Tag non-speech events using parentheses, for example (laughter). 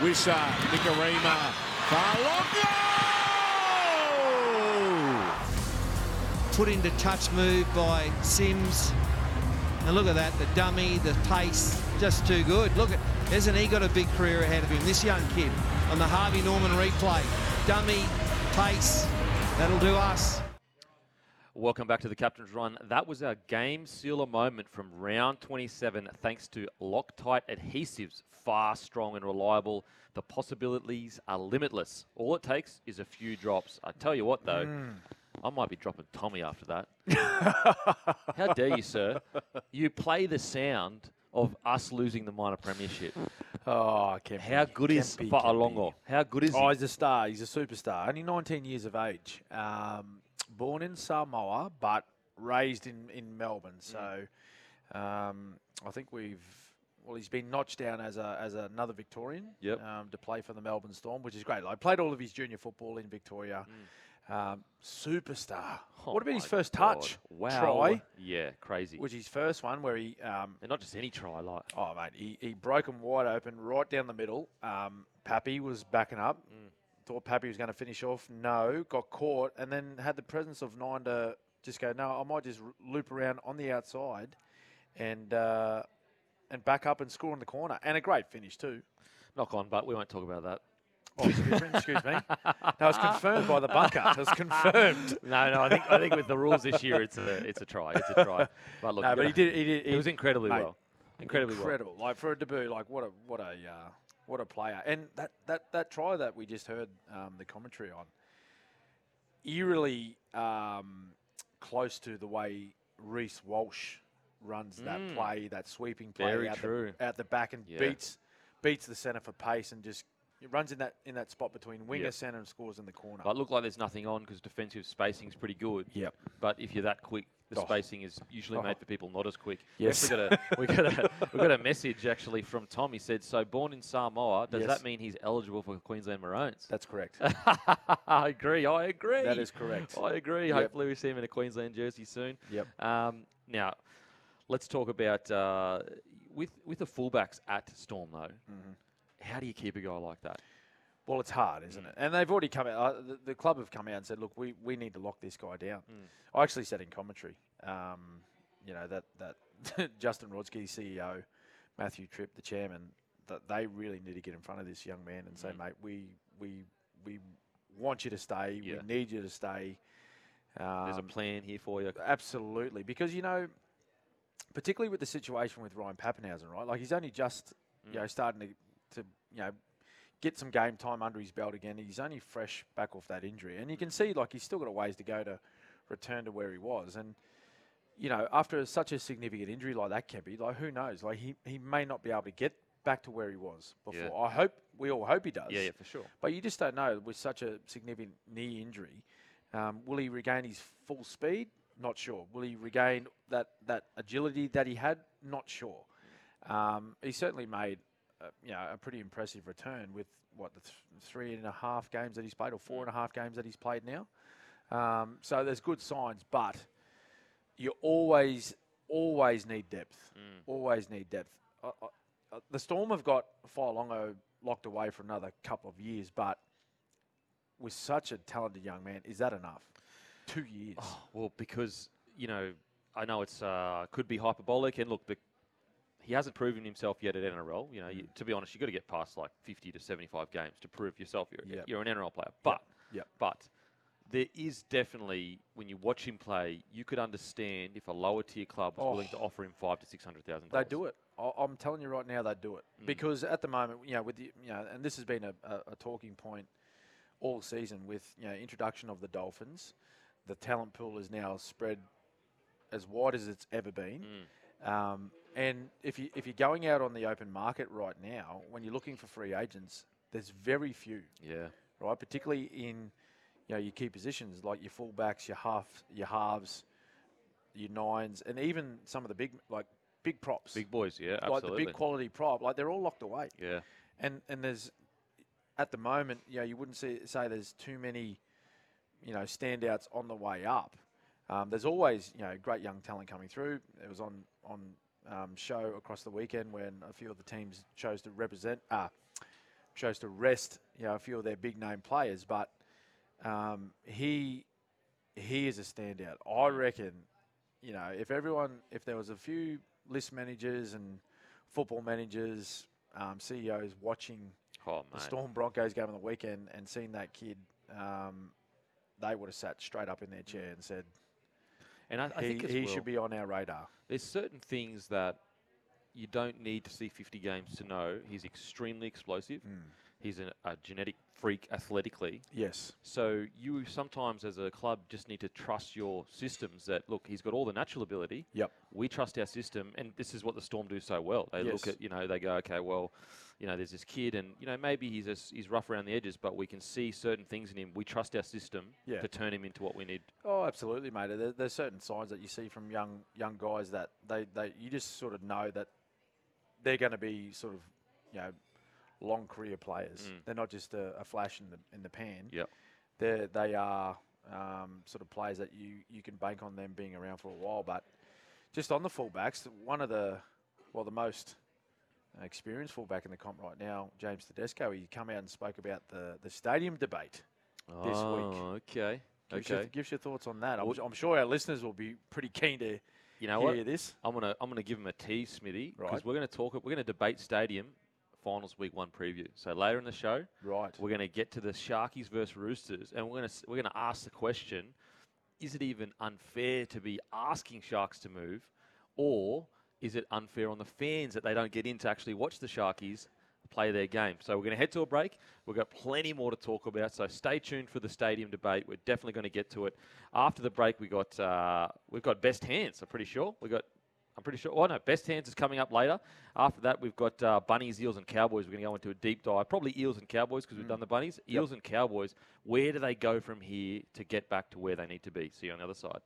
Wissa, Nicarima, Faalogo! Put into touch move by Sims. And look at that, the dummy, the pace, just too good. Look at, hasn't he got a big career ahead of him? This young kid on the Harvey Norman replay. Dummy, pace, that'll do us. Welcome back to the Captain's Run. That was our game sealer moment from round 27, thanks to Loctite Adhesives. Fast, strong, and reliable. The possibilities are limitless. All it takes is a few drops. I tell you what, though, I might be dropping Tommy after that. (laughs) How dare you, sir? You play the sound of us losing the minor premiership. (laughs) Oh, Kempy. How good is Kempy, Faalogo? How good is Oh, he? he's a star. He's a superstar. Only 19 years of age. Um, born in Samoa, but raised in, in Melbourne. Mm. So um, I think we've. Well, he's been notched down as a as another Victorian Yep. um, to play for the Melbourne Storm, which is great. Like, played all of his junior football in Victoria. Um, superstar. Mm. Oh what about his first God. touch? Wow. Try, Yeah, crazy. which his first one where he um, and not just any try, like. Oh, mate, he, he broke him wide open right down the middle. Um, Pappy was backing up. Thought Pappy was going to finish off. No, got caught, and then had the presence of nine to just go, no, I might just loop around on the outside and uh, and back up and score in the corner. And a great finish, too. Knock on, but we won't talk about that. Oh, excuse me. Excuse me. No, it's confirmed by the bunker. It's confirmed. No, no, I think I think with the rules this year, it's a it's a try, it's a try. But look, No, but he did. He did. It was incredibly mate, well, incredibly well. incredible. Like for a debut, like what a what a uh, what a player. And that that that try that we just heard um, the commentary on, eerily um, close to the way Reece Walsh runs that Mm. play, that sweeping play Very out, true. The, out the back and Yeah. beats beats the centre for pace and just it runs in that in that spot between winger Yep. centre and scores in the corner. But it looked like there's nothing on because defensive spacing is pretty good. Yep. But if you're that quick, the Oh. spacing is usually Oh. made for people not as quick. Yes. We got a we got a we got a message actually from Tom. He said, "So born in Samoa, does Yes. that mean he's eligible for Queensland Maroons?" That's correct. (laughs) I agree. I agree. That is correct. I agree. Yep. Hopefully, we see him in a Queensland jersey soon. Yep. Um, now, let's talk about uh, with with the fullbacks at Storm though. Mm-hmm. How do you keep a guy like that? Well, it's hard, isn't it? And they've already come out. Uh, the, the club have come out and said, "Look, we, we need to lock this guy down." I actually said in commentary, um, you know that that (laughs) Justin Rodski, CEO, Matthew Tripp, the chairman, that they really need to get in front of this young man and say, "Mate, we we we want you to stay. Yeah. We need you to stay." There's a Um, plan here for you. Absolutely, because you know, particularly with the situation with Ryan Papenhuyzen, right? Like he's only just you know starting to, to you know get some game time under his belt again. He's only fresh back off that injury, and you can see like he's still got a ways to go to return to where he was. And you know, after such a significant injury like that, Kempy, like who knows? Like he he may not be able to get back to where he was before. Yeah. I hope we all hope he does. Yeah, yeah, for sure. But you just don't know with such a significant knee injury. Um, will he regain his full speed? Not sure. Will he regain that, that agility that he had? Not sure. Um, he certainly made uh, you know, a pretty impressive return with what the th- three and a half games that he's played, or four and a half games that he's played now. Um, so there's good signs, but you always always need depth. Always need depth. Uh, uh, uh, the Storm have got Faalogo locked away for another couple of years, but with such a talented young man, is that enough? Two years. Well, because you know, I know it's uh, could be hyperbolic, and look, the, he hasn't proven himself yet at NRL. You know, you, to be honest, you've got to get past like 50 to 75 games to prove yourself you're, Yep. you're an NRL player. But, Yep. but there is definitely when you watch him play, you could understand if a lower tier club was willing to Oh. offer him five to six hundred thousand. They do it. I'm telling you right now, they do it Mm. because at the moment, you know, with the, you know, and this has been a, a, a talking point all season with you know introduction of the Dolphins. The talent pool is now spread as wide as it's ever been. Mm. Um, and if you if you're going out on the open market right now, when you're looking for free agents, there's very few, Yeah. right? Particularly in you know your key positions like your fullbacks, your half, your halves, your nines, and even some of the big like big props, Big boys, yeah, like absolutely. the big quality prop, like they're all locked away. yeah. And and there's at the moment, you know, you wouldn't say, say there's too many, you know, standouts on the way up. Um, there's always, you know, great young talent coming through. It was on on um, show across the weekend when a few of the teams chose to represent, uh, chose to rest, you know, a few of their big name players. But um, he he is a standout. I reckon, you know, if everyone, if there was a few list managers and football managers, um, CEOs watching Oh, the. Storm Broncos game on the weekend and seeing that kid, um, they would have sat straight up in their chair and said, And I, I he, think as he well, should be on our radar. there's certain things that you don't need to see 50 games to know. He's extremely explosive. Hmm. He's an, a genetic freak athletically. Yes. So you sometimes, as a club, just need to trust your systems. That look, he's got all the natural ability. Yep. We trust our system, and this is what the Storm do so well. They look at, you know, they go, okay, well, you know, there's this kid, and you know, maybe he's a he's rough around the edges, but we can see certain things in him. We trust our system Yeah. to turn him into what we need. Oh, absolutely, mate. There, there's certain signs that you see from young young guys that they, they you just sort of know that they're going to be sort of you know long career players. Mm. They're not just a, a flash in the in the pan. Yep. They they are um, sort of players that you you can bank on them being around for a while. But just on the fullbacks, one of the well the most experienced fullback in the comp right now, James Tedesco. He come out and spoke about the the stadium debate. This week. oh, okay, Give us your, okay. give your thoughts on that. I'm, Well- I'm sure our listeners will be pretty keen to You know hear what? this. I'm gonna I'm gonna give him a tease, Smithy, because Right. we're gonna talk. We're gonna debate stadium finals week one preview. So later in the show, Right. we're gonna get to the Sharkies versus Roosters, and we're gonna we're gonna ask the question: Is it even unfair to be asking Sharks to move, or is it unfair on the fans that they don't get in to actually watch the Sharkies? Play their game. So we're going to head to a break. We've got plenty more to talk about. So stay tuned for the stadium debate. We're definitely going to get to it after the break. We got uh, we've got best hands. I'm pretty sure we got I'm pretty sure. Oh no, best hands is coming up later. After that, we've got uh, bunnies, eels, and cowboys. We're going to go into a deep dive. Probably eels and cowboys because we've done the bunnies. Eels and cowboys. Where do they go from here to get back to where they need to be? See you on the other side.